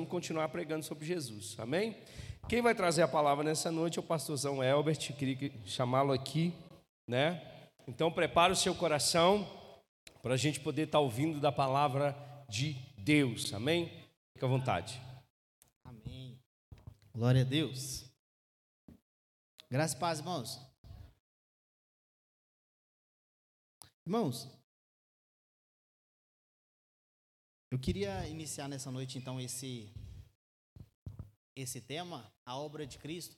vamos continuar pregando sobre Jesus, amém? Quem vai trazer a palavra nessa noite é o pastorzão Elbert, queria chamá-lo aqui, né? Então prepare o seu coração para a gente poder estar ouvindo da palavra de Deus, amém? Fique à vontade. Amém. Glória a Deus. Graças e paz, irmãos. Irmãos, eu queria iniciar nessa noite então esse esse tema, a obra de Cristo.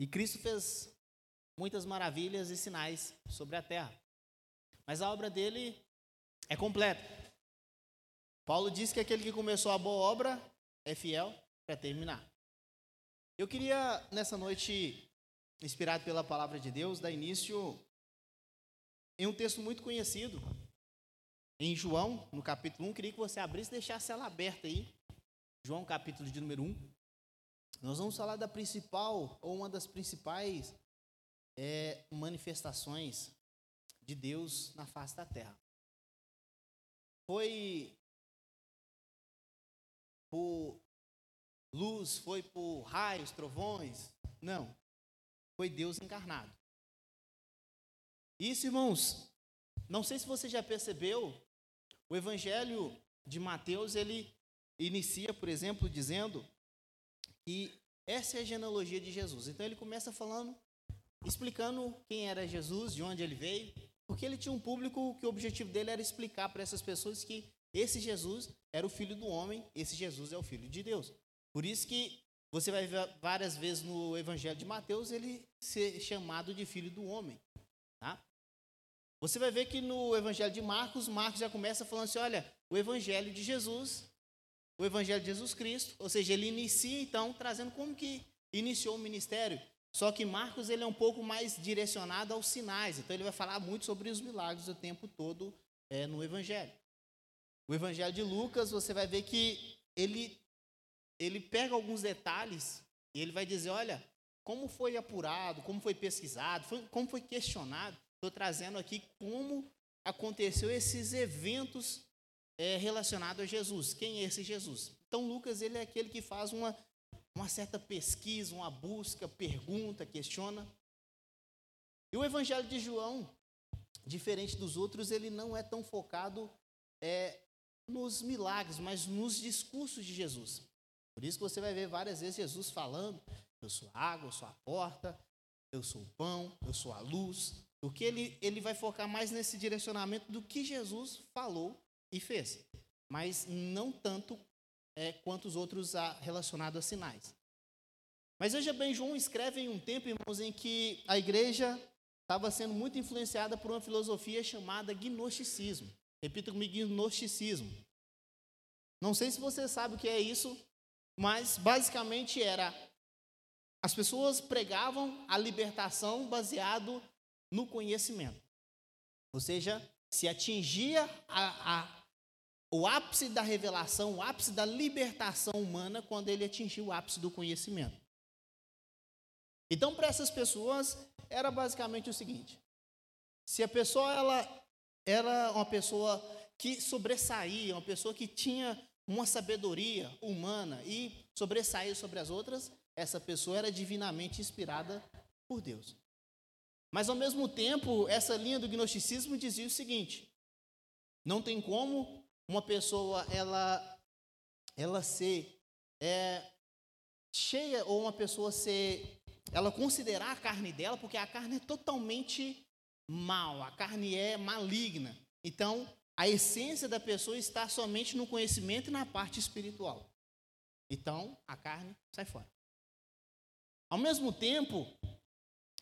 E Cristo fez muitas maravilhas e sinais sobre a terra. Mas a obra dele é completa. Paulo diz que aquele que começou a boa obra é fiel para terminar. Eu queria nessa noite, inspirado pela palavra de Deus, dar início em um texto muito conhecido, em João, no capítulo 1. Queria que você abrisse e deixasse ela aberta aí. João, capítulo de número 1. Nós vamos falar da principal, ou uma das principais é, manifestações de Deus na face da terra. Foi por luz, foi por raios, trovões? Não. Foi Deus encarnado. Isso, irmãos, não sei se você já percebeu, o evangelho de Mateus, ele inicia, por exemplo, dizendo que essa é a genealogia de Jesus. Então ele começa falando, explicando quem era Jesus, de onde ele veio, porque ele tinha um público que o objetivo dele era explicar para essas pessoas que esse Jesus era o filho do homem, esse Jesus é o filho de Deus. Por isso que você vai ver várias vezes no evangelho de Mateus ele ser chamado de filho do homem. Tá? Você vai ver que no Evangelho de Marcos, Marcos já começa falando assim: olha, o Evangelho de Jesus, o Evangelho de Jesus Cristo, ou seja, ele inicia então trazendo como que iniciou o ministério. Só que Marcos ele é um pouco mais direcionado aos sinais, então ele vai falar muito sobre os milagres o tempo todo é, no Evangelho. O Evangelho de Lucas, você vai ver que ele, ele pega alguns detalhes e ele vai dizer: olha, como foi apurado, como foi pesquisado, foi, como foi questionado. Estou trazendo aqui como aconteceu esses eventos é, relacionados a Jesus. Quem é esse Jesus? Então, Lucas ele é aquele que faz uma, uma certa pesquisa, uma busca, pergunta, questiona. E o Evangelho de João, diferente dos outros, ele não é tão focado é, nos milagres, mas nos discursos de Jesus. Por isso que você vai ver várias vezes Jesus falando: Eu sou a água, eu sou a porta, eu sou o pão, eu sou a luz. Porque ele, ele vai focar mais nesse direcionamento do que Jesus falou e fez, mas não tanto é, quanto os outros relacionados a sinais. Mas veja bem, João escreve em um tempo, irmãos, em que a igreja estava sendo muito influenciada por uma filosofia chamada gnosticismo. Repita comigo, gnosticismo. Não sei se você sabe o que é isso, mas basicamente era as pessoas pregavam a libertação baseado no conhecimento. Ou seja, se atingia a, a, o ápice da revelação, o ápice da libertação humana quando ele atingiu o ápice do conhecimento. Então, para essas pessoas, era basicamente o seguinte: se a pessoa ela era uma pessoa que sobressaía, uma pessoa que tinha uma sabedoria humana e sobressaía sobre as outras, essa pessoa era divinamente inspirada por Deus. Mas ao mesmo tempo, essa linha do gnosticismo dizia o seguinte: não tem como uma pessoa ela ela ser é, cheia ou uma pessoa ser ela considerar a carne dela, porque a carne é totalmente mal, a carne é maligna. Então, a essência da pessoa está somente no conhecimento e na parte espiritual. Então, a carne sai fora. Ao mesmo tempo,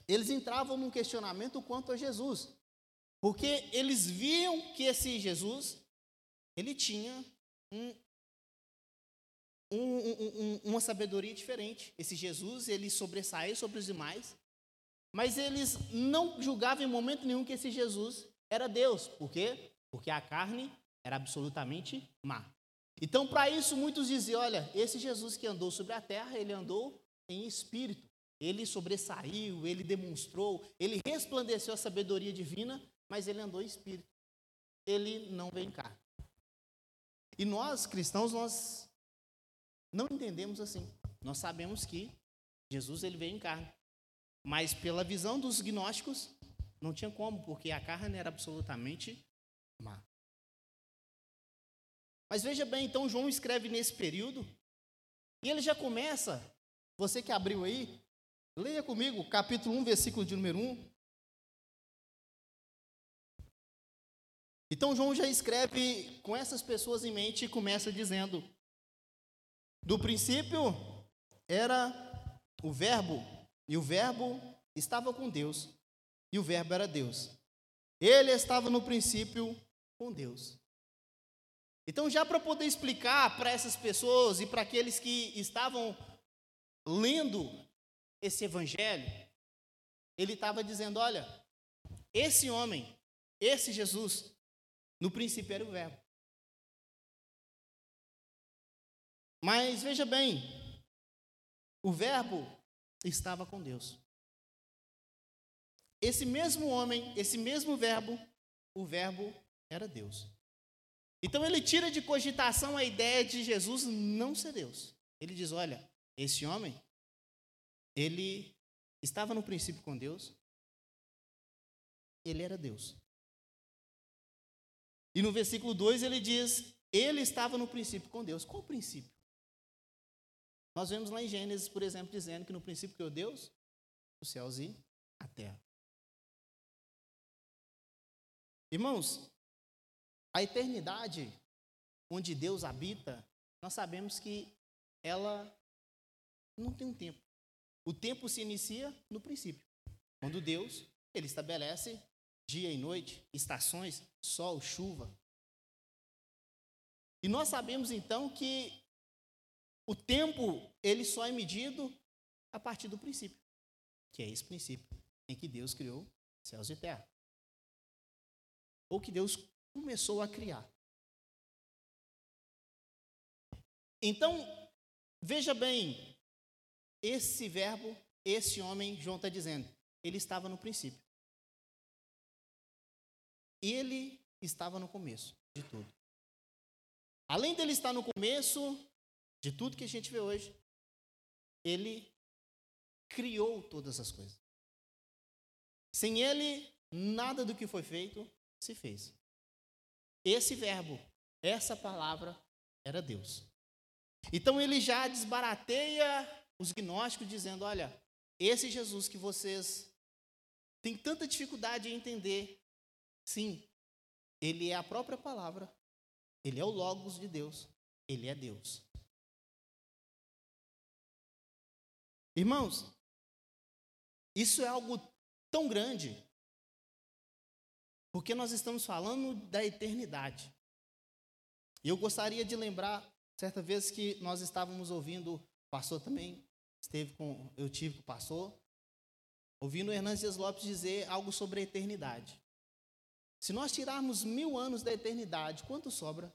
eles entravam num questionamento quanto a Jesus. Porque eles viam que esse Jesus, ele tinha um, um, um, uma sabedoria diferente. Esse Jesus, ele sobressaía sobre os demais. Mas eles não julgavam em momento nenhum que esse Jesus era Deus. Por quê? Porque a carne era absolutamente má. Então, para isso, muitos diziam: olha, esse Jesus que andou sobre a terra, ele andou em espírito. Ele sobressaiu, ele demonstrou, ele resplandeceu a sabedoria divina, mas ele andou em espírito. Ele não vem cá. E nós, cristãos, nós não entendemos assim. Nós sabemos que Jesus ele veio em carne. Mas pela visão dos gnósticos, não tinha como, porque a carne era absolutamente má. Mas veja bem, então João escreve nesse período, e ele já começa, você que abriu aí, leia comigo, capítulo 1, versículo de número 1. Então João já escreve com essas pessoas em mente e começa dizendo: Do princípio era o Verbo, e o Verbo estava com Deus, e o Verbo era Deus. Ele estava no princípio com Deus. Então, já para poder explicar para essas pessoas e para aqueles que estavam lendo esse evangelho, ele estava dizendo: olha, esse homem, esse Jesus, no princípio era o Verbo. Mas veja bem, o Verbo estava com Deus. Esse mesmo homem, esse mesmo Verbo, o Verbo era Deus. Então ele tira de cogitação a ideia de Jesus não ser Deus. Ele diz: olha, esse homem, ele estava no princípio com Deus, ele era Deus. E no versículo 2 ele diz: ele estava no princípio com Deus. Qual o princípio? Nós vemos lá em Gênesis, por exemplo, dizendo que no princípio criou Deus, os céus e a terra. Irmãos, a eternidade onde Deus habita, nós sabemos que ela não tem um tempo. O tempo se inicia no princípio, quando Deus ele estabelece dia e noite, estações, sol, chuva. E nós sabemos então que o tempo, ele só é medido a partir do princípio, que é esse princípio em que Deus criou céus e terra. Ou que Deus começou a criar. Então, veja bem, esse verbo, esse homem, João está dizendo, ele estava no princípio. Ele estava no começo de tudo. Além dele estar no começo, de tudo que a gente vê hoje, ele criou todas as coisas. Sem ele, nada do que foi feito se fez. Esse verbo, essa palavra era Deus. Então ele já desbarateia os gnósticos dizendo: olha, esse Jesus que vocês têm tanta dificuldade em entender, sim, ele é a própria palavra, ele é o Logos de Deus, ele é Deus. Irmãos, isso é algo tão grande, porque nós estamos falando da eternidade. E eu gostaria de lembrar, certa vez que nós estávamos ouvindo, o pastor também esteve com, eu tive com o pastor, ouvindo Hernandes Lopes dizer algo sobre a eternidade. Se nós tirarmos mil anos da eternidade, quanto sobra?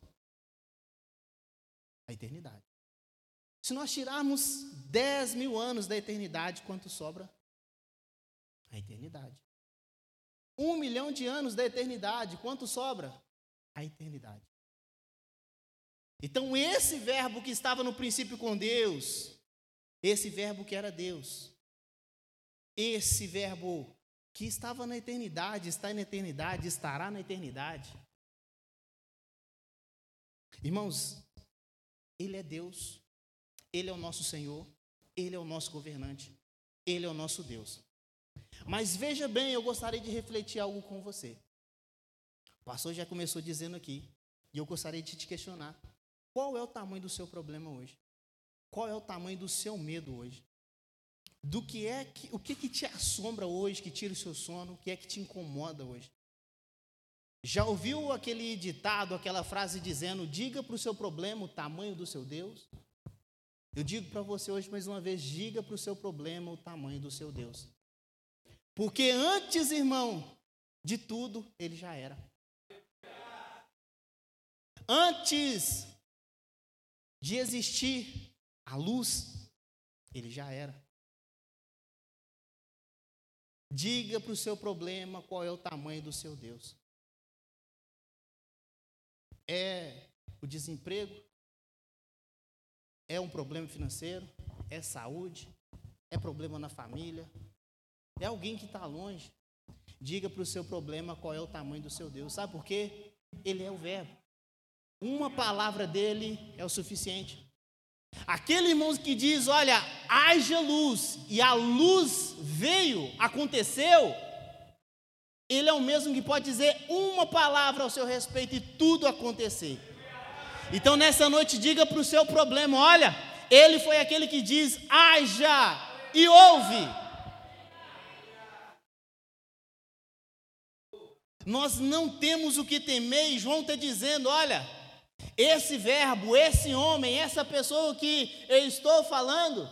A eternidade. Se nós tirarmos 10 mil anos da eternidade, quanto sobra? A eternidade. Um milhão de anos da eternidade, quanto sobra? A eternidade. Então, esse verbo que estava no princípio com Deus, esse verbo que era Deus, esse verbo que estava na eternidade, está na eternidade, estará na eternidade. Irmãos, Ele é Deus. Ele é o nosso Senhor, Ele é o nosso governante, Ele é o nosso Deus. Mas veja bem, eu gostaria de refletir algo com você. O pastor já começou dizendo aqui, e eu gostaria de te questionar: qual é o tamanho do seu problema hoje? Qual é o tamanho do seu medo hoje? Do que é que, o que, que te assombra hoje, que tira o seu sono, o que é que te incomoda hoje? Já ouviu aquele ditado, aquela frase dizendo: diga para o seu problema o tamanho do seu Deus? Eu digo para você hoje mais uma vez: diga para o seu problema o tamanho do seu Deus. Porque antes, irmão, de tudo, ele já era. Antes de existir a luz, ele já era. Diga para o seu problema qual é o tamanho do seu Deus. É o desemprego? é um problema financeiro, é saúde, é problema na família, é alguém que está longe. Diga para o seu problema qual é o tamanho do seu Deus. Sabe por quê? Ele é o Verbo. Uma palavra dele é o suficiente. Aquele irmão que diz: Olha, haja luz, e a luz veio, aconteceu. Ele é o mesmo que pode dizer uma palavra ao seu respeito e tudo acontecer. Então, nessa noite, diga para o seu problema: Olha, ele foi aquele que diz: haja e ouve. Nós não temos o que temer, e João está dizendo: olha, esse verbo, esse homem, essa pessoa que eu estou falando,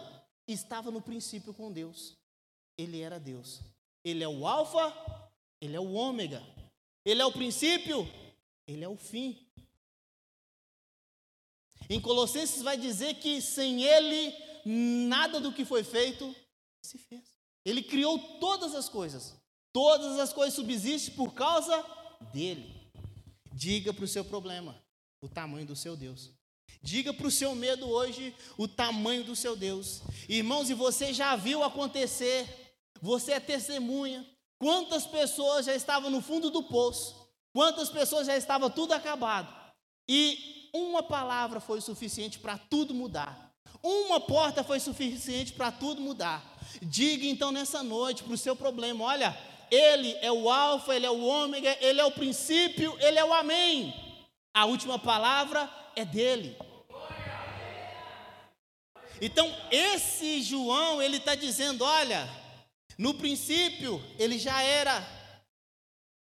estava no princípio com Deus. Ele era Deus. Ele é o Alfa, ele é o Ômega. Ele é o princípio, ele é o fim. Em Colossenses vai dizer que sem ele nada do que foi feito se fez. Ele criou todas as coisas. Todas as coisas subsistem por causa dele. Diga para o seu problema o tamanho do seu Deus. Diga para o seu medo hoje o tamanho do seu Deus. Irmãos, e você já viu acontecer, você é testemunha. Quantas pessoas já estavam no fundo do poço, quantas pessoas já estavam tudo acabado, e uma palavra foi suficiente para tudo mudar. Uma porta foi suficiente para tudo mudar. Diga então nessa noite para o seu problema: olha, ele é o Alfa, Ele é o Ômega, Ele é o princípio, Ele é o Amém. A última palavra é dele. Então, esse João, ele está dizendo: olha, no princípio ele já era,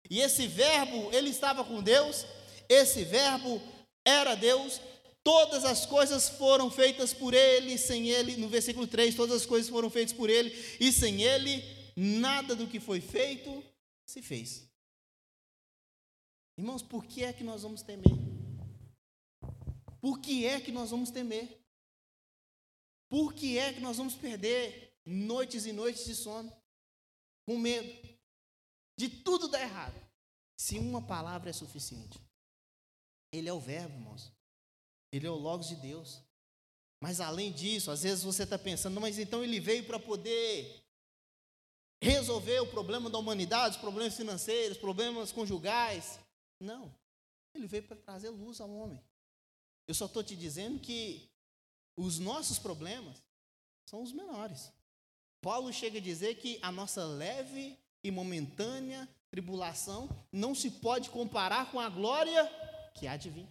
e esse verbo, ele estava com Deus, esse verbo era Deus, todas as coisas foram feitas por ele, sem ele, no versículo 3, todas as coisas foram feitas por ele, e sem ele nada do que foi feito se fez. Irmãos, por que é que nós vamos temer? Por que é que nós vamos temer? Por que é que nós vamos perder noites e noites de sono? Com medo de tudo dar errado. Se uma palavra é suficiente. Ele é o verbo, irmãos. Ele é o Logos de Deus. Mas além disso, às vezes você está pensando, mas então ele veio para poder resolver o problema da humanidade, os problemas financeiros, problemas conjugais. Não. Ele veio para trazer luz ao homem. Eu só estou te dizendo que os nossos problemas são os menores. Paulo chega a dizer que a nossa leve e momentânea tribulação não se pode comparar com a glória que há de vir.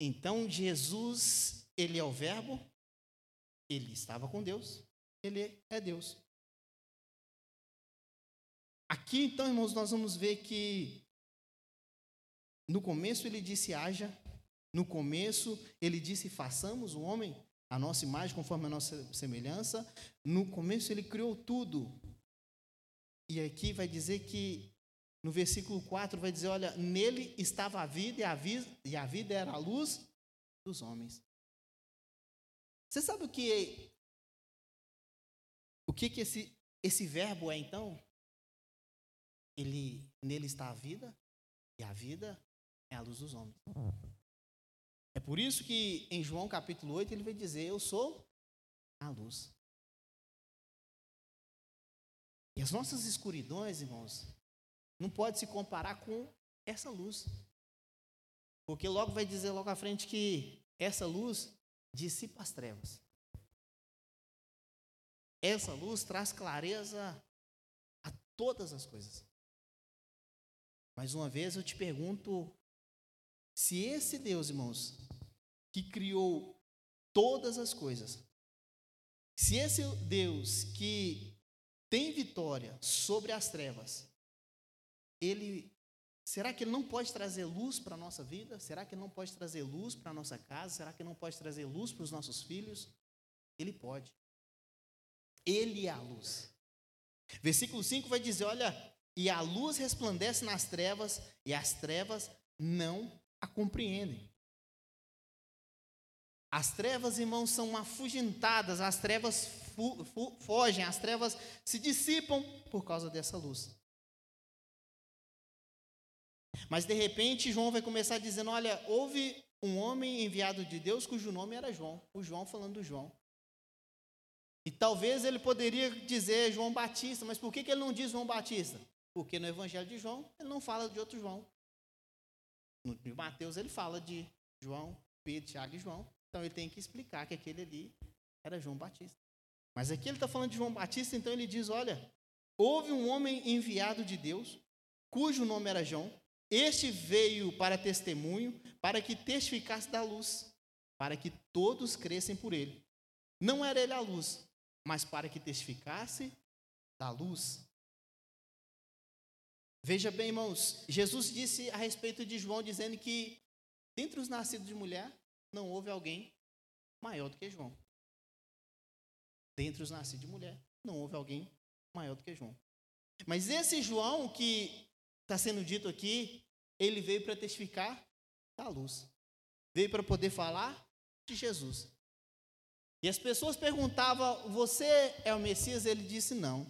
Então Jesus, ele é o verbo, ele estava com Deus, ele é Deus. Aqui, então, irmãos, nós vamos ver que no começo ele disse haja, no começo ele disse façamos o homem a nossa imagem conforme a nossa semelhança. No começo ele criou tudo. E aqui vai dizer que no versículo 4 vai dizer, olha, nele estava a vida e a vida, e a vida era a luz dos homens. Você sabe o que o que, que esse, esse verbo é então? Ele nele está a vida e a vida é a luz dos homens. É por isso que em João capítulo 8 ele vai dizer: Eu sou a luz. E as nossas escuridões, irmãos, não pode se comparar com essa luz. Porque logo vai dizer logo à frente que essa luz dissipa as trevas. Essa luz traz clareza a todas as coisas. Mais uma vez eu te pergunto: se esse Deus, irmãos, que criou todas as coisas, se esse Deus que tem vitória sobre as trevas, ele Será que ele não pode trazer luz para a nossa vida? Será que ele não pode trazer luz para a nossa casa? Será que ele não pode trazer luz para os nossos filhos? Ele pode. Ele é a luz. Versículo 5 vai dizer: Olha, e a luz resplandece nas trevas, e as trevas não a compreendem. As trevas, irmãos, são afugentadas, as trevas fogem, as trevas se dissipam por causa dessa luz. Mas de repente João vai começar dizendo: olha, houve um homem enviado de Deus cujo nome era João. O João falando do João. E talvez ele poderia dizer João Batista, mas por que, que ele não diz João Batista? Porque no Evangelho de João ele não fala de outro João. No Mateus ele fala de João, Pedro, Tiago e João. Então ele tem que explicar que aquele ali era João Batista. Mas aqui ele está falando de João Batista, então ele diz: olha, houve um homem enviado de Deus, cujo nome era João. Este veio para testemunho, para que testificasse da luz, para que todos crescem por ele. Não era ele a luz, mas para que testificasse da luz. Veja bem, irmãos, Jesus disse a respeito de João, dizendo que dentre os nascidos de mulher, não houve alguém maior do que João. Dentre os nascidos de mulher, não houve alguém maior do que João. Mas esse João que está sendo dito aqui, ele veio para testificar da luz. Veio para poder falar de Jesus. E as pessoas perguntavam: Você é o Messias? Ele disse: Não.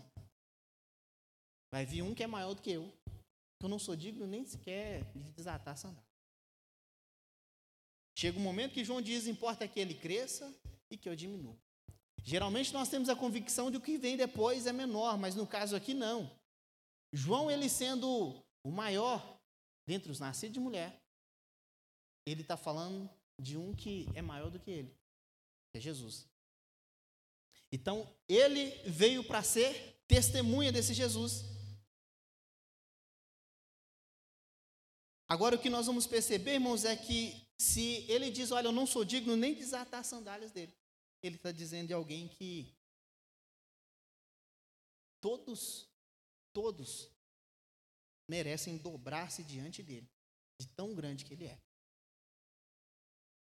Vai vir um que é maior do que eu. Eu não sou digno nem sequer de desatar a sandália. Chega um momento que João diz: Importa que ele cresça e que eu diminua. Geralmente nós temos a convicção de que o que vem depois é menor, mas no caso aqui não. João, ele sendo o maior dentre os nascidos de mulher, ele está falando de um que é maior do que ele, que é Jesus. Então, ele veio para ser testemunha desse Jesus. Agora, o que nós vamos perceber, irmãos, é que se ele diz, olha, eu não sou digno nem de desatar as sandálias dele, ele está dizendo de alguém que todos, todos merecem dobrar-se diante dele, de tão grande que ele é.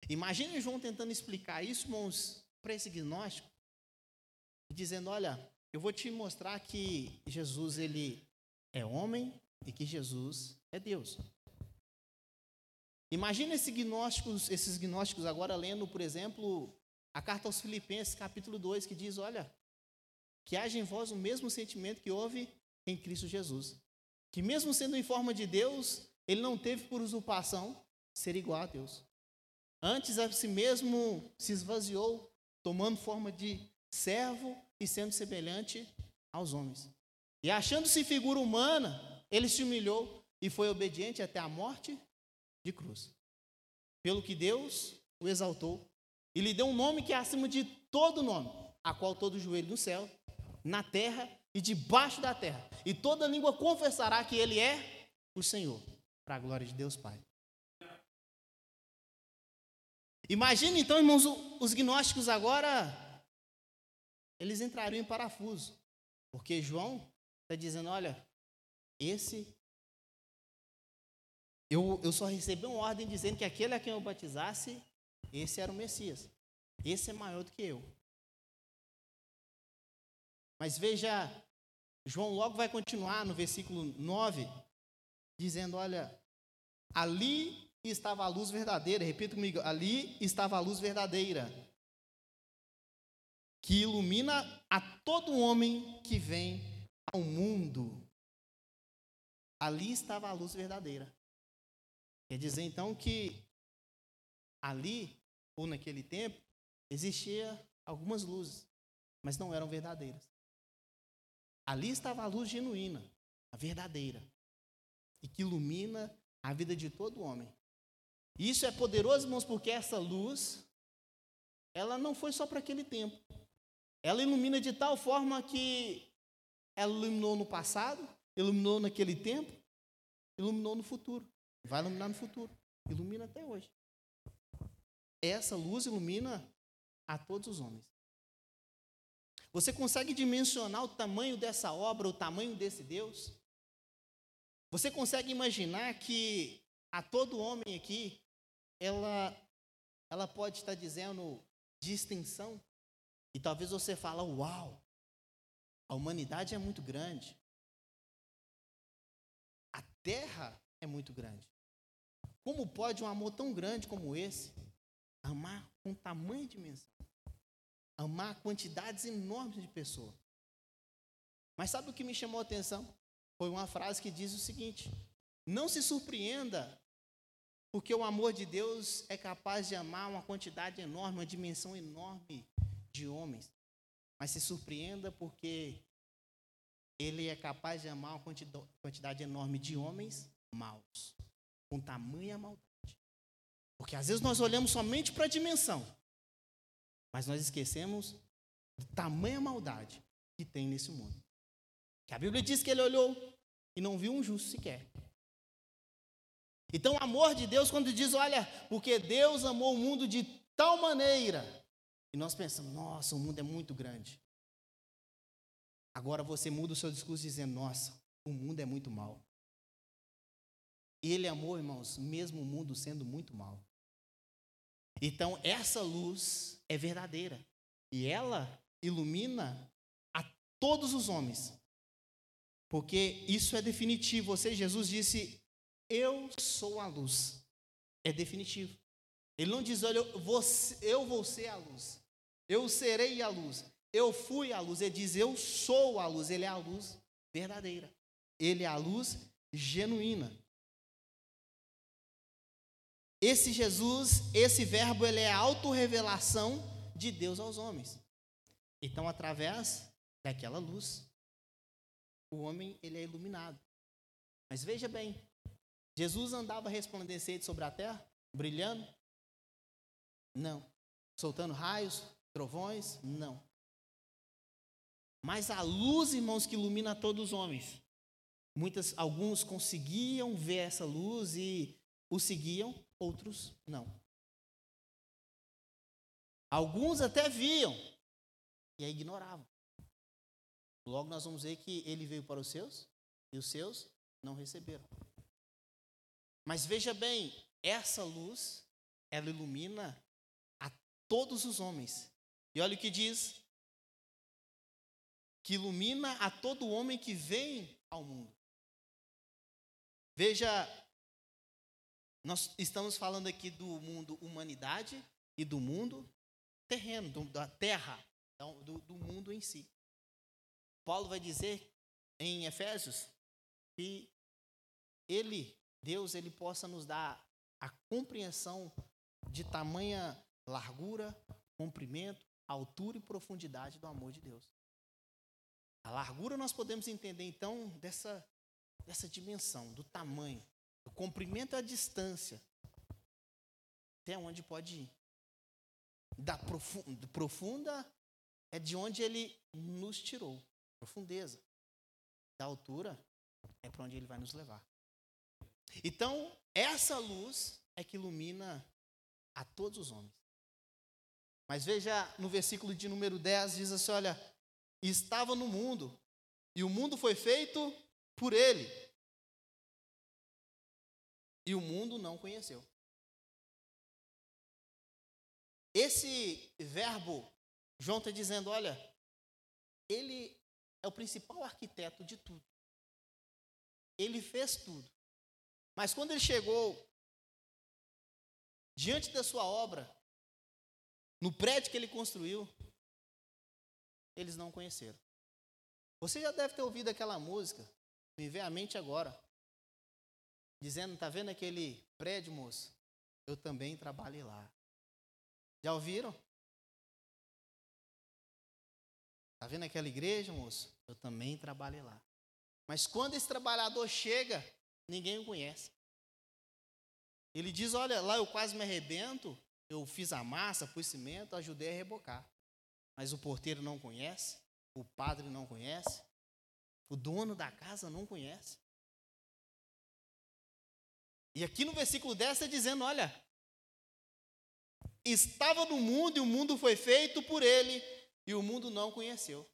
Imagine João tentando explicar isso, irmãos, para esse gnóstico, dizendo: Olha, eu vou te mostrar que Jesus ele é homem e que Jesus é Deus. Imagina esses gnósticos, esses gnósticos agora lendo, por exemplo, a carta aos Filipenses, capítulo 2, que diz: Olha, que haja em vós o mesmo sentimento que houve em Cristo Jesus que mesmo sendo em forma de Deus, ele não teve por usurpação ser igual a Deus. Antes a si mesmo se esvaziou, tomando forma de servo e sendo semelhante aos homens. E achando-se figura humana, ele se humilhou e foi obediente até a morte de cruz. Pelo que Deus o exaltou e lhe deu um nome que é acima de todo nome, a qual todo joelho no céu, na terra e debaixo da terra, e toda língua confessará que Ele é o Senhor, para a glória de Deus Pai. Imagine então, irmãos, os gnósticos agora, eles entrariam em parafuso, porque João está dizendo: olha, esse. Eu, eu só recebi uma ordem dizendo que aquele a quem eu batizasse, esse era o Messias. Esse é maior do que eu. Mas veja, João logo vai continuar no versículo 9, dizendo: Olha, ali estava a luz verdadeira, repita comigo, ali estava a luz verdadeira, que ilumina a todo homem que vem ao mundo. Ali estava a luz verdadeira. Quer dizer então que ali, ou naquele tempo, existia algumas luzes, mas não eram verdadeiras. Ali estava a luz genuína, a verdadeira, e que ilumina a vida de todo homem. Isso é poderoso, irmãos, porque essa luz, ela não foi só para aquele tempo. Ela ilumina de tal forma que ela iluminou no passado, iluminou naquele tempo, iluminou no futuro. Vai iluminar no futuro. Ilumina até hoje. Essa luz ilumina a todos os homens. Você consegue dimensionar o tamanho dessa obra, o tamanho desse Deus? Você consegue imaginar que a todo homem aqui, ela, ela pode estar dizendo de extinção? E talvez você fale, uau, a humanidade é muito grande. A terra é muito grande. Como pode um amor tão grande como esse amar com tamanha dimensão? amar quantidades enormes de pessoas. Mas sabe o que me chamou a atenção? Foi uma frase que diz o seguinte: Não se surpreenda Porque o amor de Deus é capaz de amar uma quantidade enorme, uma dimensão enorme de homens. Mas se surpreenda porque ele é capaz de amar uma quantidade enorme de homens maus, com tamanha maldade. Porque às vezes nós olhamos somente para a dimensão, mas nós esquecemos da tamanha maldade que tem nesse mundo. Que a Bíblia diz que ele olhou e não viu um justo sequer. Então, o amor de Deus, quando diz, olha, porque Deus amou o mundo de tal maneira, e nós pensamos, nossa, o mundo é muito grande. Agora você muda o seu discurso dizendo, nossa, o mundo é muito mal. Ele amou, irmãos, mesmo o mundo sendo muito mal. Então, essa luz é verdadeira. E ela ilumina a todos os homens. Porque isso é definitivo. Você, Jesus disse: Eu sou a luz. É definitivo. Ele não diz: Olha, eu vou, eu vou ser a luz. Eu serei a luz. Eu fui a luz. Ele diz: Eu sou a luz. Ele é a luz verdadeira. Ele é a luz genuína. Esse Jesus, esse verbo, ele é a autorrevelação de Deus aos homens. Então, através daquela luz, o homem ele é iluminado. Mas veja bem, Jesus andava resplandecente sobre a terra, brilhando? Não. Soltando raios, trovões? Não. Mas a luz, irmãos, que ilumina todos os homens. Muitas, alguns conseguiam ver essa luz e o seguiam, outros não. Alguns até viam e a ignoravam. Logo nós vamos ver que ele veio para os seus e os seus não receberam. Mas veja bem, essa luz, ela ilumina a todos os homens. E olha o que diz: que ilumina a todo homem que vem ao mundo. Veja nós estamos falando aqui do mundo humanidade e do mundo terreno, do, da terra, então, do, do mundo em si. Paulo vai dizer em Efésios que ele, Deus, ele possa nos dar a compreensão de tamanha largura, comprimento, altura e profundidade do amor de Deus. A largura nós podemos entender então dessa, dessa dimensão, do tamanho. O comprimento é a distância. Até onde pode ir. Da profunda, profunda é de onde ele nos tirou. Profundeza. Da altura é para onde ele vai nos levar. Então, essa luz é que ilumina a todos os homens. Mas veja no versículo de número 10, diz assim: olha, estava no mundo, e o mundo foi feito por ele, e o mundo não conheceu. Esse verbo, João está dizendo: olha, ele é o principal arquiteto de tudo. Ele fez tudo. Mas quando ele chegou diante da sua obra, no prédio que ele construiu, eles não conheceram. Você já deve ter ouvido aquela música, me vem à mente agora dizendo: Está vendo aquele prédio, moço? Eu também trabalhei lá. Já ouviram? Está vendo aquela igreja, moço? Eu também trabalhei lá. Mas quando esse trabalhador chega, ninguém o conhece. Ele diz: Olha, lá eu quase me arrebento. Eu fiz a massa, pus cimento, ajudei a rebocar. Mas o porteiro não conhece, o padre não conhece, o dono da casa não conhece. E aqui no versículo 10 está dizendo: olha, estava no mundo e o mundo foi feito por ele e o mundo não conheceu.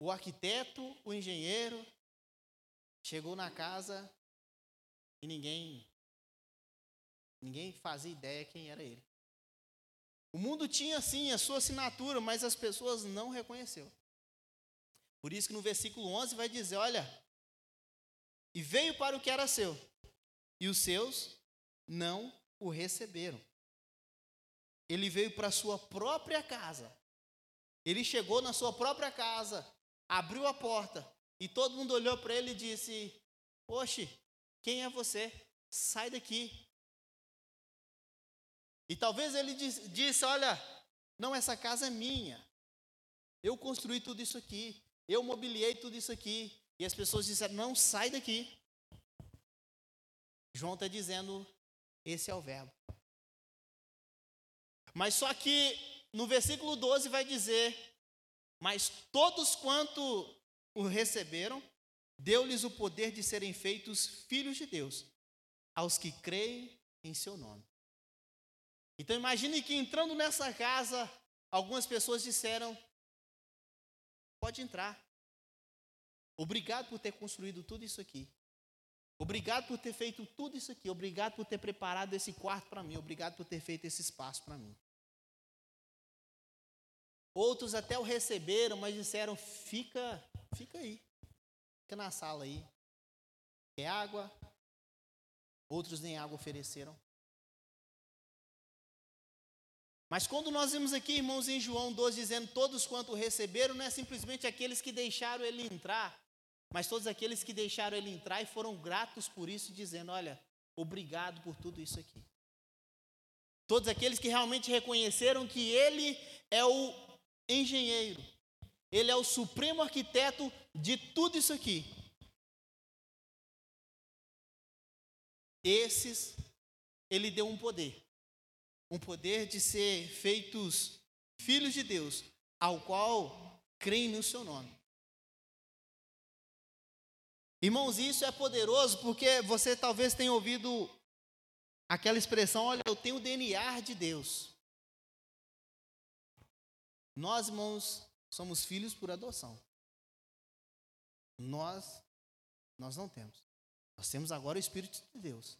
O arquiteto, o engenheiro, chegou na casa e ninguém ninguém fazia ideia quem era ele. O mundo tinha sim a sua assinatura, mas as pessoas não reconheceu. Por isso que no versículo 11 vai dizer, olha, e veio para o que era seu, e os seus não o receberam. Ele veio para a sua própria casa. Ele chegou na sua própria casa, abriu a porta, e todo mundo olhou para ele e disse: Oxe, quem é você? Sai daqui. E talvez ele disse: Olha, não, essa casa é minha. Eu construí tudo isso aqui. Eu mobiliei tudo isso aqui. E as pessoas disseram: Não, sai daqui. João está dizendo: Esse é o verbo. Mas só que no versículo 12 vai dizer: Mas todos quanto o receberam, deu-lhes o poder de serem feitos filhos de Deus, aos que creem em seu nome. Então imagine que entrando nessa casa, algumas pessoas disseram: Pode entrar. Obrigado por ter construído tudo isso aqui. Obrigado por ter feito tudo isso aqui. Obrigado por ter preparado esse quarto para mim. Obrigado por ter feito esse espaço para mim. Outros até o receberam, mas disseram: fica, fica aí. Fica na sala aí. É água. Outros nem água ofereceram. Mas quando nós vemos aqui, irmãos, em João 12, dizendo todos quanto receberam, não é simplesmente aqueles que deixaram ele entrar, mas todos aqueles que deixaram ele entrar e foram gratos por isso, dizendo: Olha, obrigado por tudo isso aqui. Todos aqueles que realmente reconheceram que ele é o engenheiro, ele é o supremo arquiteto de tudo isso aqui. Esses, ele deu um poder um poder de ser feitos filhos de Deus, ao qual creem no seu nome. Irmãos, isso é poderoso porque você talvez tenha ouvido aquela expressão: olha, eu tenho o DNA de Deus. Nós, irmãos, somos filhos por adoção. Nós, nós não temos. Nós temos agora o Espírito de Deus,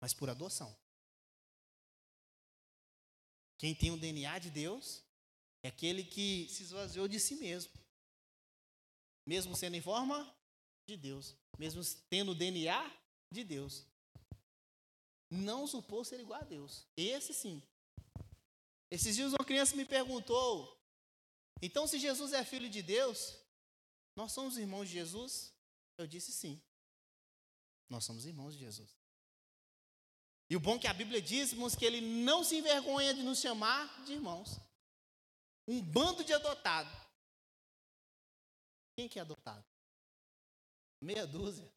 mas por adoção. Quem tem o DNA de Deus é aquele que se esvaziou de si mesmo. Mesmo sendo em forma de Deus, mesmo tendo o DNA de Deus. Não supôs ser igual a Deus. Esse sim. Esses dias uma criança me perguntou: então, se Jesus é filho de Deus, nós somos irmãos de Jesus? Eu disse sim. Nós somos irmãos de Jesus. E o bom é que a Bíblia diz, irmãos, que ele não se envergonha de nos chamar de irmãos. Um bando de adotado. Quem que é adotado? Meia dúzia.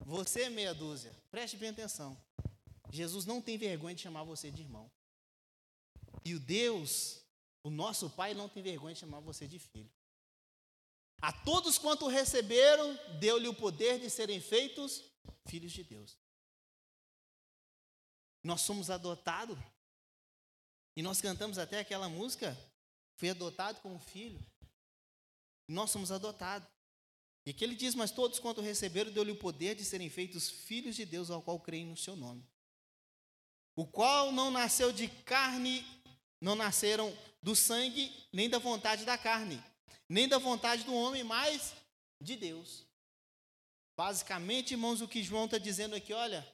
Você é meia dúzia. Preste bem atenção. Jesus não tem vergonha de chamar você de irmão. E o Deus, o nosso Pai, não tem vergonha de chamar você de filho. A todos quanto receberam, deu-lhe o poder de serem feitos filhos de Deus. Nós somos adotados. E nós cantamos até aquela música, fui adotado como filho. Nós somos adotados. E que ele diz, mas todos quanto receberam, deu-lhe o poder de serem feitos filhos de Deus, ao qual creem no seu nome. O qual não nasceu de carne, não nasceram do sangue, nem da vontade da carne, nem da vontade do homem, mas de Deus. Basicamente, irmãos, o que João está dizendo aqui, olha,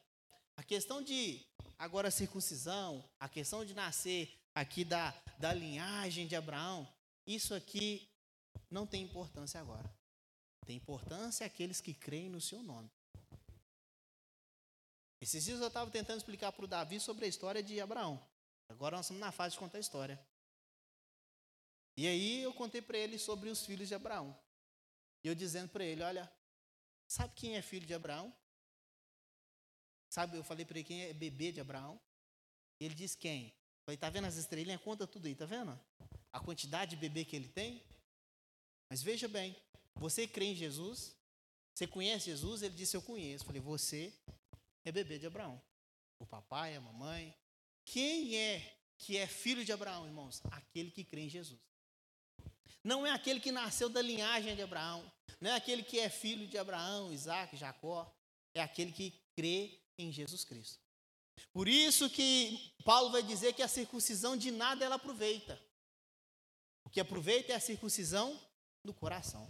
a questão de Agora, a circuncisão, a questão de nascer aqui da, da linhagem de Abraão, isso aqui não tem importância agora. Tem importância aqueles que creem no seu nome. Esses dias eu estava tentando explicar para o Davi sobre a história de Abraão. Agora nós estamos na fase de contar a história. E aí eu contei para ele sobre os filhos de Abraão. E eu dizendo para ele: olha, sabe quem é filho de Abraão? Sabe, eu falei para ele quem é bebê de Abraão. Ele disse quem? Eu falei, tá vendo as estrelinhas? Conta tudo aí, tá vendo? A quantidade de bebê que ele tem. Mas veja bem, você crê em Jesus? Você conhece Jesus? Ele disse, eu conheço. Falei, você é bebê de Abraão. O papai, a mamãe. Quem é que é filho de Abraão, irmãos? Aquele que crê em Jesus. Não é aquele que nasceu da linhagem de Abraão. Não é aquele que é filho de Abraão, Isaac, Jacó. É aquele que crê em Jesus Cristo. Por isso que Paulo vai dizer que a circuncisão de nada ela aproveita. O que aproveita é a circuncisão do coração.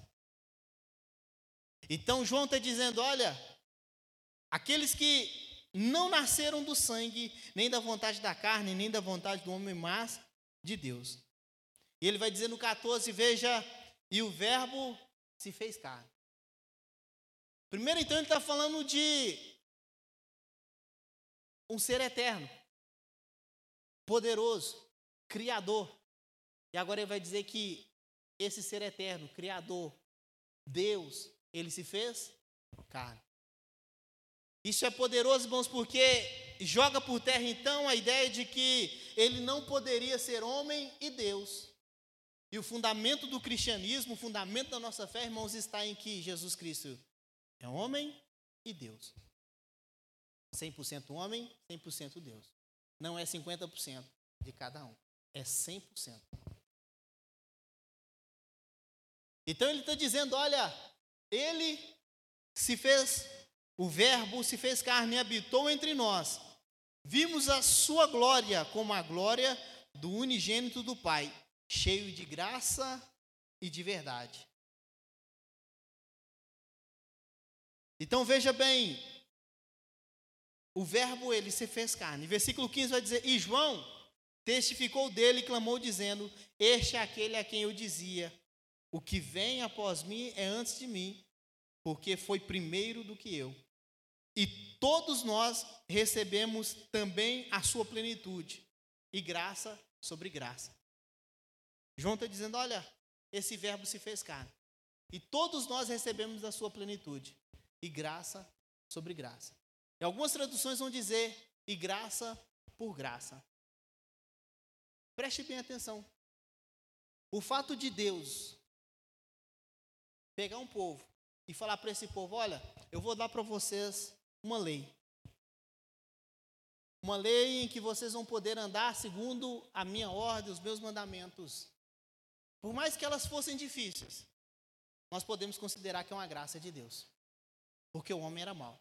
Então João está dizendo: olha, aqueles que não nasceram do sangue, nem da vontade da carne, nem da vontade do homem, mas de Deus. E ele vai dizer no 14: veja, e o Verbo se fez carne. Primeiro, então, ele está falando de um ser eterno, poderoso, criador. E agora ele vai dizer que esse ser eterno, criador, Deus, ele se fez carne. Isso é poderoso, irmãos, porque joga por terra então a ideia de que ele não poderia ser homem e Deus. E o fundamento do cristianismo, o fundamento da nossa fé, irmãos, está em que Jesus Cristo é homem e Deus. 100% homem, 100% Deus. Não é 50% de cada um, é 100%. Então ele está dizendo: olha, ele se fez, o Verbo se fez carne e habitou entre nós. Vimos a sua glória como a glória do unigênito do Pai, cheio de graça e de verdade. Então veja bem, o verbo ele se fez carne. Versículo 15 vai dizer: E João testificou dele e clamou, dizendo: Este é aquele a quem eu dizia: O que vem após mim é antes de mim, porque foi primeiro do que eu. E todos nós recebemos também a sua plenitude, e graça sobre graça. João está dizendo: olha, esse verbo se fez carne. E todos nós recebemos da sua plenitude, e graça sobre graça. E algumas traduções vão dizer, e graça por graça. Preste bem atenção. O fato de Deus pegar um povo e falar para esse povo: olha, eu vou dar para vocês uma lei. Uma lei em que vocês vão poder andar segundo a minha ordem, os meus mandamentos. Por mais que elas fossem difíceis, nós podemos considerar que é uma graça de Deus. Porque o homem era mau.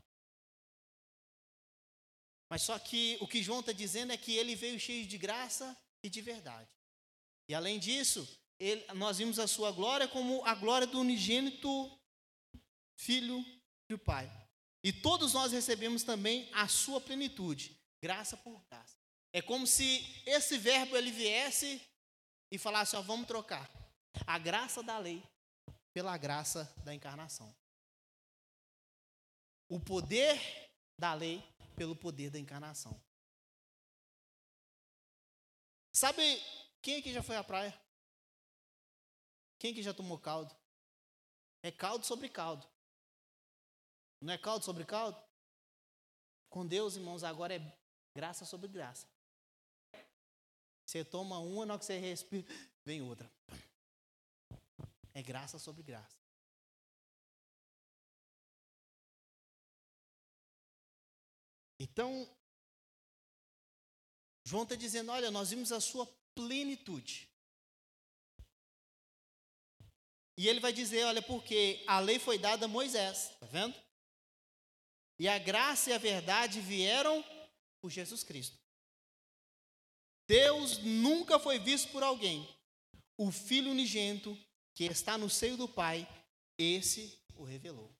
Mas só que o que João está dizendo é que ele veio cheio de graça e de verdade. E além disso, ele, nós vimos a sua glória como a glória do unigênito Filho do Pai. E todos nós recebemos também a sua plenitude, graça por graça. É como se esse verbo ele viesse e falasse: ó, vamos trocar a graça da lei pela graça da encarnação. O poder da lei pelo poder da encarnação. Sabe quem aqui já foi à praia? Quem aqui já tomou caldo? É caldo sobre caldo. Não é caldo sobre caldo? Com Deus, irmãos, agora é graça sobre graça. Você toma uma, na hora que você respira, vem outra. É graça sobre graça. Então, João está dizendo: olha, nós vimos a sua plenitude. E ele vai dizer: olha, porque a lei foi dada a Moisés, está vendo? E a graça e a verdade vieram por Jesus Cristo. Deus nunca foi visto por alguém. O Filho unigênito, que está no seio do Pai, esse o revelou.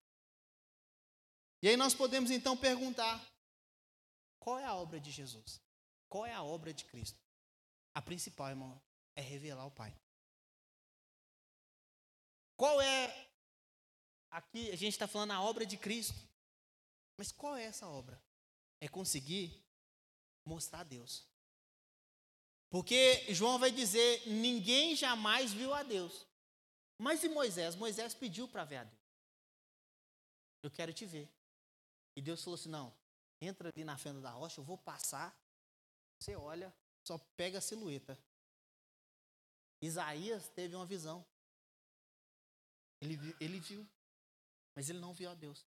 E aí nós podemos então perguntar: qual é a obra de Jesus? Qual é a obra de Cristo? A principal, irmão, é revelar o Pai. Qual é. Aqui a gente está falando a obra de Cristo. Mas qual é essa obra? É conseguir mostrar a Deus. Porque João vai dizer: ninguém jamais viu a Deus. Mas e Moisés? Moisés pediu para ver a Deus. Eu quero te ver. E Deus falou assim: não, entra ali na fenda da rocha, eu vou passar. Você olha, só pega a silhueta. Isaías teve uma visão. Ele, ele viu, mas ele não viu a Deus.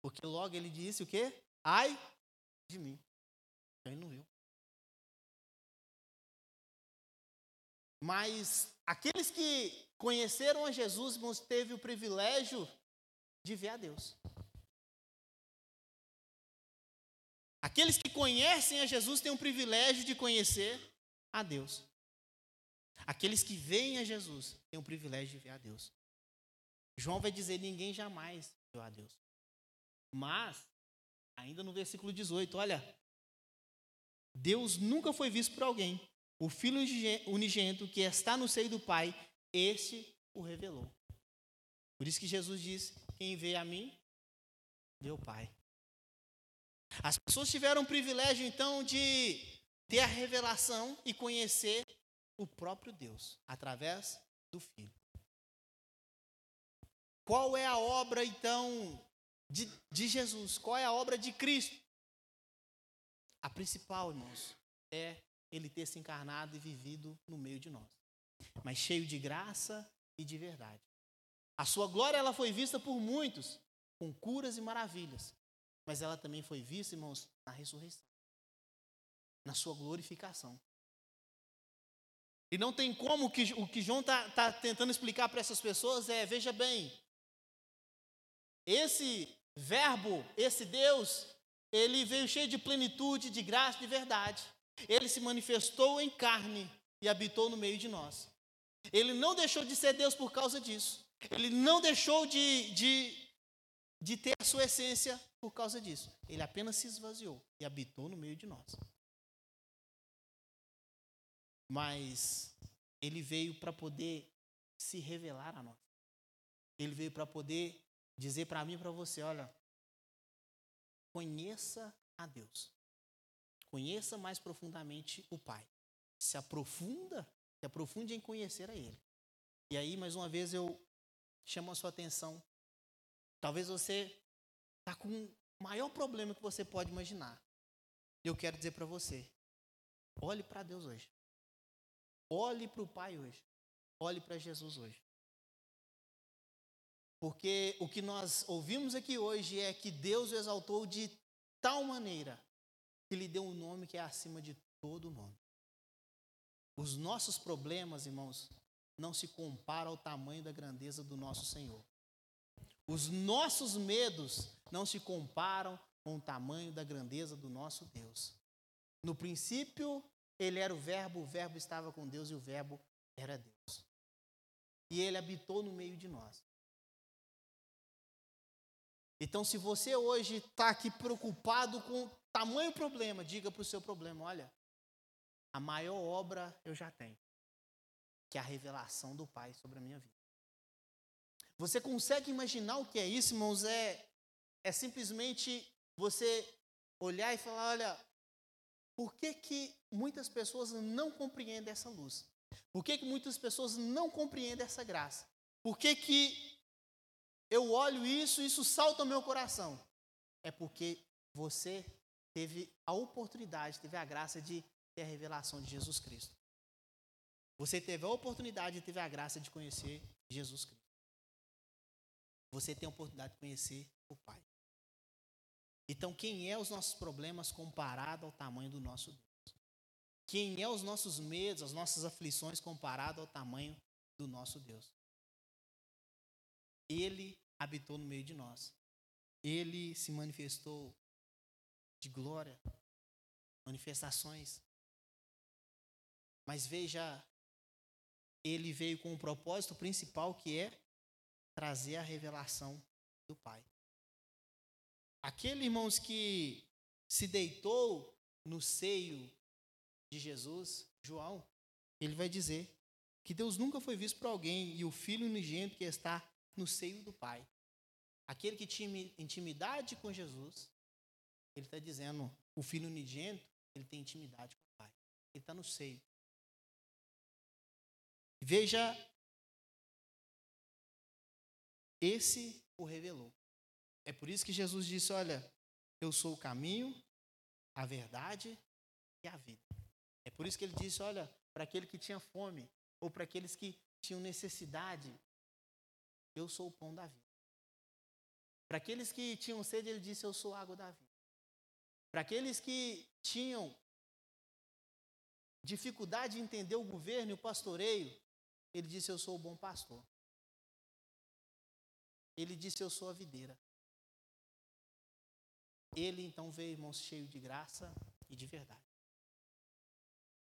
Porque logo ele disse o quê? Ai de mim. Ele não viu. Mas aqueles que conheceram a Jesus, irmãos, teve o privilégio de ver a Deus. Aqueles que conhecem a Jesus têm o privilégio de conhecer a Deus. Aqueles que veem a Jesus têm o privilégio de ver a Deus. João vai dizer: ninguém jamais viu a Deus. Mas, ainda no versículo 18, olha. Deus nunca foi visto por alguém. O Filho unigênito que está no seio do Pai, este o revelou. Por isso que Jesus diz: Quem vê a mim, vê o Pai. As pessoas tiveram o privilégio, então, de ter a revelação e conhecer o próprio Deus através do Filho. Qual é a obra, então, de, de Jesus? Qual é a obra de Cristo? A principal, irmãos, é ele ter se encarnado e vivido no meio de nós, mas cheio de graça e de verdade. A sua glória ela foi vista por muitos, com curas e maravilhas, mas ela também foi vista, irmãos, na ressurreição, na sua glorificação. E não tem como que o que João está tá tentando explicar para essas pessoas é: veja bem, esse Verbo, esse Deus, ele veio cheio de plenitude, de graça, de verdade. Ele se manifestou em carne e habitou no meio de nós. Ele não deixou de ser Deus por causa disso. Ele não deixou de, de, de ter a sua essência por causa disso. Ele apenas se esvaziou e habitou no meio de nós. Mas ele veio para poder se revelar a nós. Ele veio para poder dizer para mim e para você: olha, conheça a Deus. Conheça mais profundamente o Pai. Se aprofunda, se aprofunde em conhecer a Ele. E aí, mais uma vez, eu chamo a sua atenção. Talvez você está com o maior problema que você pode imaginar. Eu quero dizer para você: olhe para Deus hoje. Olhe para o Pai hoje. Olhe para Jesus hoje. Porque o que nós ouvimos aqui hoje é que Deus o exaltou de tal maneira que lhe deu um nome que é acima de todo nome. Os nossos problemas, irmãos, não se comparam ao tamanho da grandeza do nosso Senhor. Os nossos medos não se comparam com o tamanho da grandeza do nosso Deus. No princípio, ele era o Verbo, o Verbo estava com Deus e o Verbo era Deus. E ele habitou no meio de nós. Então, se você hoje está aqui preocupado com tamanho problema, diga para o seu problema: olha, a maior obra eu já tenho, que é a revelação do Pai sobre a minha vida. Você consegue imaginar o que é isso, irmãos? É, é simplesmente você olhar e falar: olha, por que, que muitas pessoas não compreendem essa luz? Por que, que muitas pessoas não compreendem essa graça? Por que, que eu olho isso, isso salta ao meu coração. É porque você teve a oportunidade, teve a graça de ter a revelação de Jesus Cristo. Você teve a oportunidade, teve a graça de conhecer Jesus Cristo. Você tem a oportunidade de conhecer o Pai. Então, quem é os nossos problemas comparado ao tamanho do nosso Deus? Quem é os nossos medos, as nossas aflições comparado ao tamanho do nosso Deus? Ele habitou no meio de nós. Ele se manifestou de glória, manifestações. Mas veja, ele veio com o propósito principal que é trazer a revelação do Pai. Aquele, irmãos, que se deitou no seio de Jesus, João, ele vai dizer que Deus nunca foi visto por alguém e o Filho unigênito que está no seio do Pai. Aquele que tinha intimidade com Jesus, ele está dizendo, o filho unigênito, ele tem intimidade com o Pai. Ele está no seio. Veja, esse o revelou. É por isso que Jesus disse: Olha, eu sou o caminho, a verdade e a vida. É por isso que ele disse: Olha, para aquele que tinha fome, ou para aqueles que tinham necessidade, eu sou o pão da vida. Para aqueles que tinham sede, ele disse: Eu sou a água da vida. Para aqueles que tinham dificuldade de entender o governo e o pastoreio, ele disse: Eu sou o bom pastor. Ele disse: Eu sou a videira. Ele então veio, irmãos, cheio de graça e de verdade.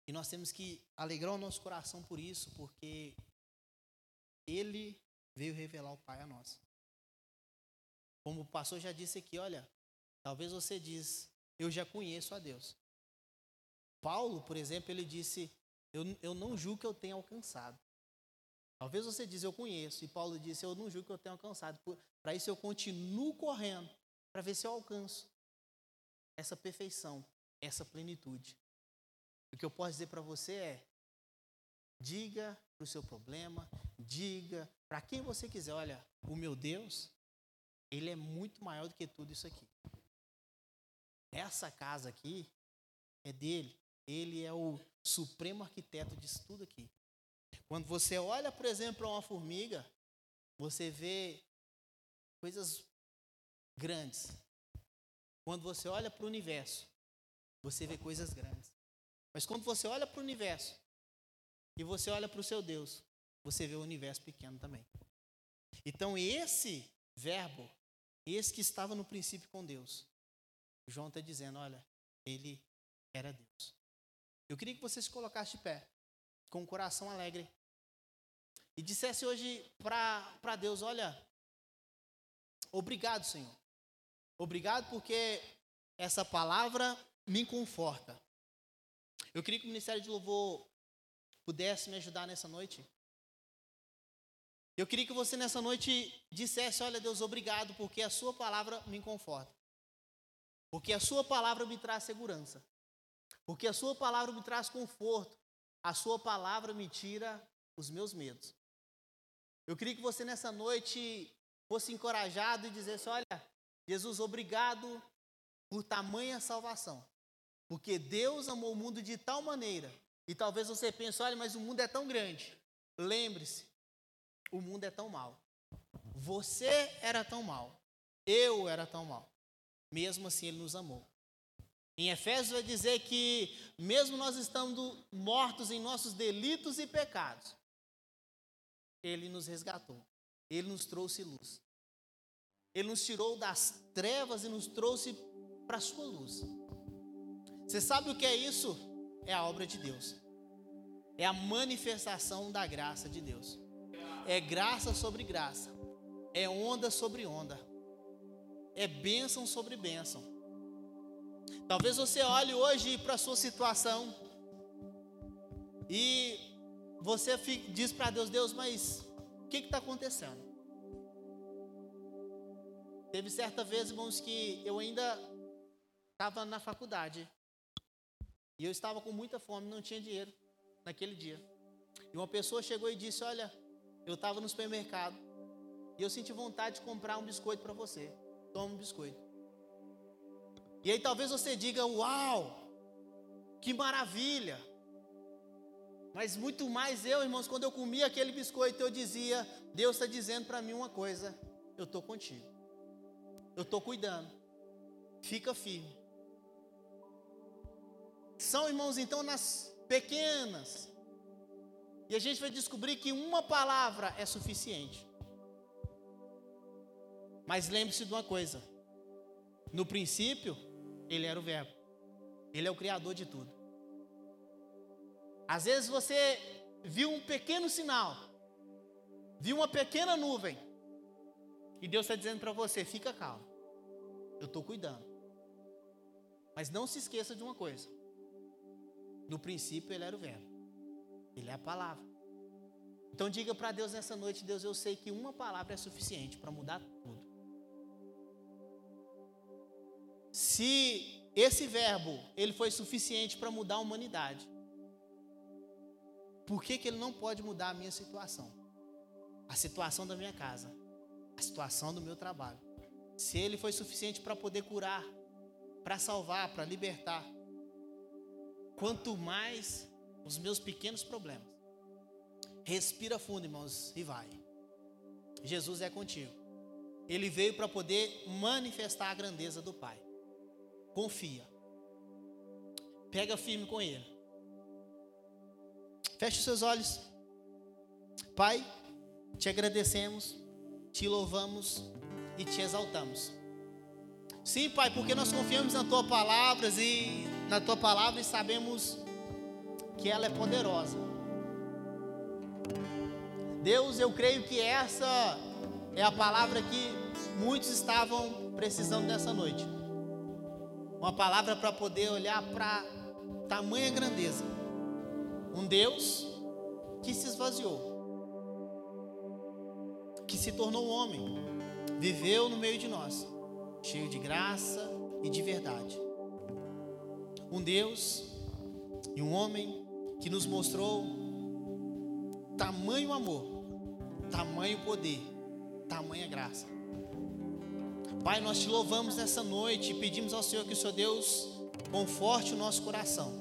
E nós temos que alegrar o nosso coração por isso, porque ele veio revelar o Pai a nós. Como o pastor já disse aqui, olha, talvez você diz, eu já conheço a Deus. Paulo, por exemplo, ele disse, eu, eu não julgo que eu tenha alcançado. Talvez você diz, eu conheço. E Paulo disse, eu não julgo que eu tenha alcançado. Para isso eu continuo correndo para ver se eu alcanço essa perfeição, essa plenitude. O que eu posso dizer para você é: diga para o seu problema, diga para quem você quiser, olha, o meu Deus, ele é muito maior do que tudo isso aqui. Essa casa aqui é dele. Ele é o supremo arquiteto disso tudo aqui. Quando você olha, por exemplo, para uma formiga, você vê coisas grandes. Quando você olha para o universo, você vê coisas grandes. Mas quando você olha para o universo e você olha para o seu Deus, você vê o universo pequeno também. Então, esse verbo, esse que estava no princípio com Deus, João está dizendo: olha, ele era Deus. Eu queria que você se colocasse de pé, com o coração alegre, e dissesse hoje para Deus: olha, obrigado, Senhor. Obrigado porque essa palavra me conforta. Eu queria que o Ministério de Louvor pudesse me ajudar nessa noite. Eu queria que você nessa noite dissesse: Olha, Deus, obrigado, porque a Sua palavra me conforta. Porque a Sua palavra me traz segurança. Porque a Sua palavra me traz conforto. A Sua palavra me tira os meus medos. Eu queria que você nessa noite fosse encorajado e dissesse: Olha, Jesus, obrigado por tamanha salvação. Porque Deus amou o mundo de tal maneira. E talvez você pense: olha, mas o mundo é tão grande. Lembre-se, o mundo é tão mal. Você era tão mal. Eu era tão mal. Mesmo assim, Ele nos amou. Em Efésios vai dizer que, mesmo nós estando mortos em nossos delitos e pecados, Ele nos resgatou. Ele nos trouxe luz. Ele nos tirou das trevas e nos trouxe para a sua luz. Você sabe o que é isso? É a obra de Deus. É a manifestação da graça de Deus. É graça sobre graça. É onda sobre onda. É bênção sobre bênção. Talvez você olhe hoje para a sua situação e você diz para Deus: Deus, mas o que está acontecendo? Teve certa vez, irmãos, que eu ainda estava na faculdade. E eu estava com muita fome, não tinha dinheiro naquele dia. E uma pessoa chegou e disse: Olha, eu estava no supermercado e eu senti vontade de comprar um biscoito para você. Toma um biscoito. E aí talvez você diga: Uau, que maravilha! Mas muito mais eu, irmãos, quando eu comia aquele biscoito, eu dizia: Deus está dizendo para mim uma coisa: eu estou contigo eu estou cuidando. Fica firme. São irmãos, então, nas pequenas. E a gente vai descobrir que uma palavra é suficiente. Mas lembre-se de uma coisa: no princípio, ele era o Verbo, ele é o Criador de tudo. Às vezes você viu um pequeno sinal, viu uma pequena nuvem, e Deus está dizendo para você: fica calmo, eu estou cuidando. Mas não se esqueça de uma coisa: no princípio ele era o Verbo, ele é a palavra. Então diga para Deus nessa noite: Deus, eu sei que uma palavra é suficiente para mudar tudo. Se esse verbo ele foi suficiente para mudar a humanidade, por que, que ele não pode mudar a minha situação? A situação da minha casa, a situação do meu trabalho. Se ele foi suficiente para poder curar, para salvar, para libertar, quanto mais os meus pequenos problemas. Respira fundo, irmãos, e vai. Jesus é contigo. Ele veio para poder manifestar a grandeza do Pai. Confia. Pega firme com Ele. Feche os seus olhos. Pai, te agradecemos te louvamos e te exaltamos. Sim, Pai, porque nós confiamos na tua palavra e na tua palavra e sabemos que ela é poderosa. Deus, eu creio que essa é a palavra que muitos estavam precisando nessa noite. Uma palavra para poder olhar para tamanha grandeza. Um Deus que se esvaziou que se tornou homem, viveu no meio de nós, cheio de graça e de verdade. Um Deus e um homem que nos mostrou tamanho amor, tamanho poder, tamanha graça. Pai, nós te louvamos nessa noite e pedimos ao Senhor que o Senhor Deus conforte o nosso coração.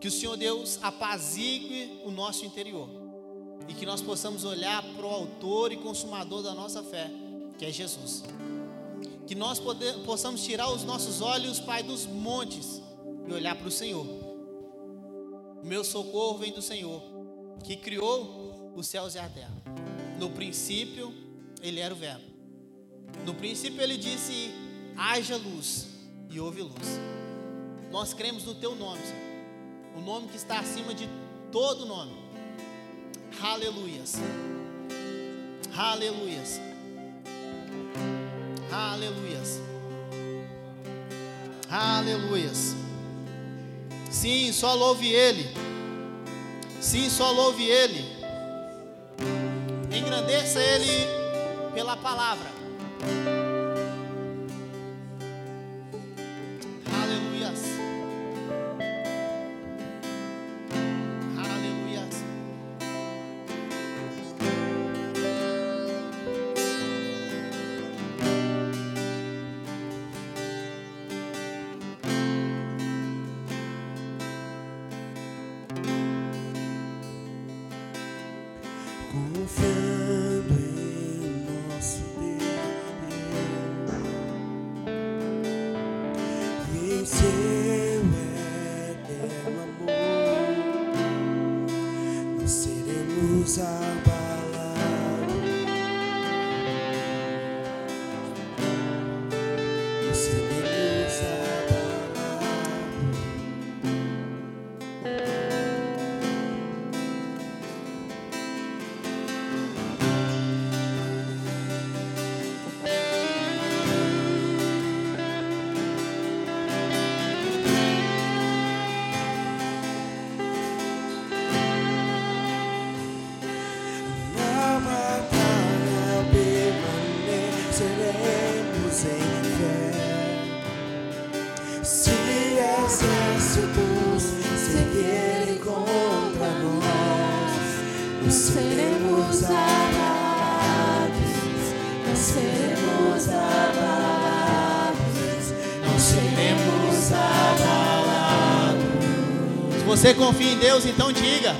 Que o Senhor Deus apazigue o nosso interior. E que nós possamos olhar para o autor e consumador da nossa fé, que é Jesus. Que nós poder, possamos tirar os nossos olhos, Pai, dos montes e olhar para o Senhor. O meu socorro vem do Senhor, que criou os céus e a terra. No princípio, Ele era o Verbo. No princípio, Ele disse: haja luz, e houve luz. Nós cremos no Teu nome, Senhor. O nome que está acima de todo nome. Aleluias. Aleluias. Aleluias. Aleluias. Sim, só louve Ele. Sim, só louve Ele. Engrandeça Ele pela palavra. Você confia em Deus, então diga.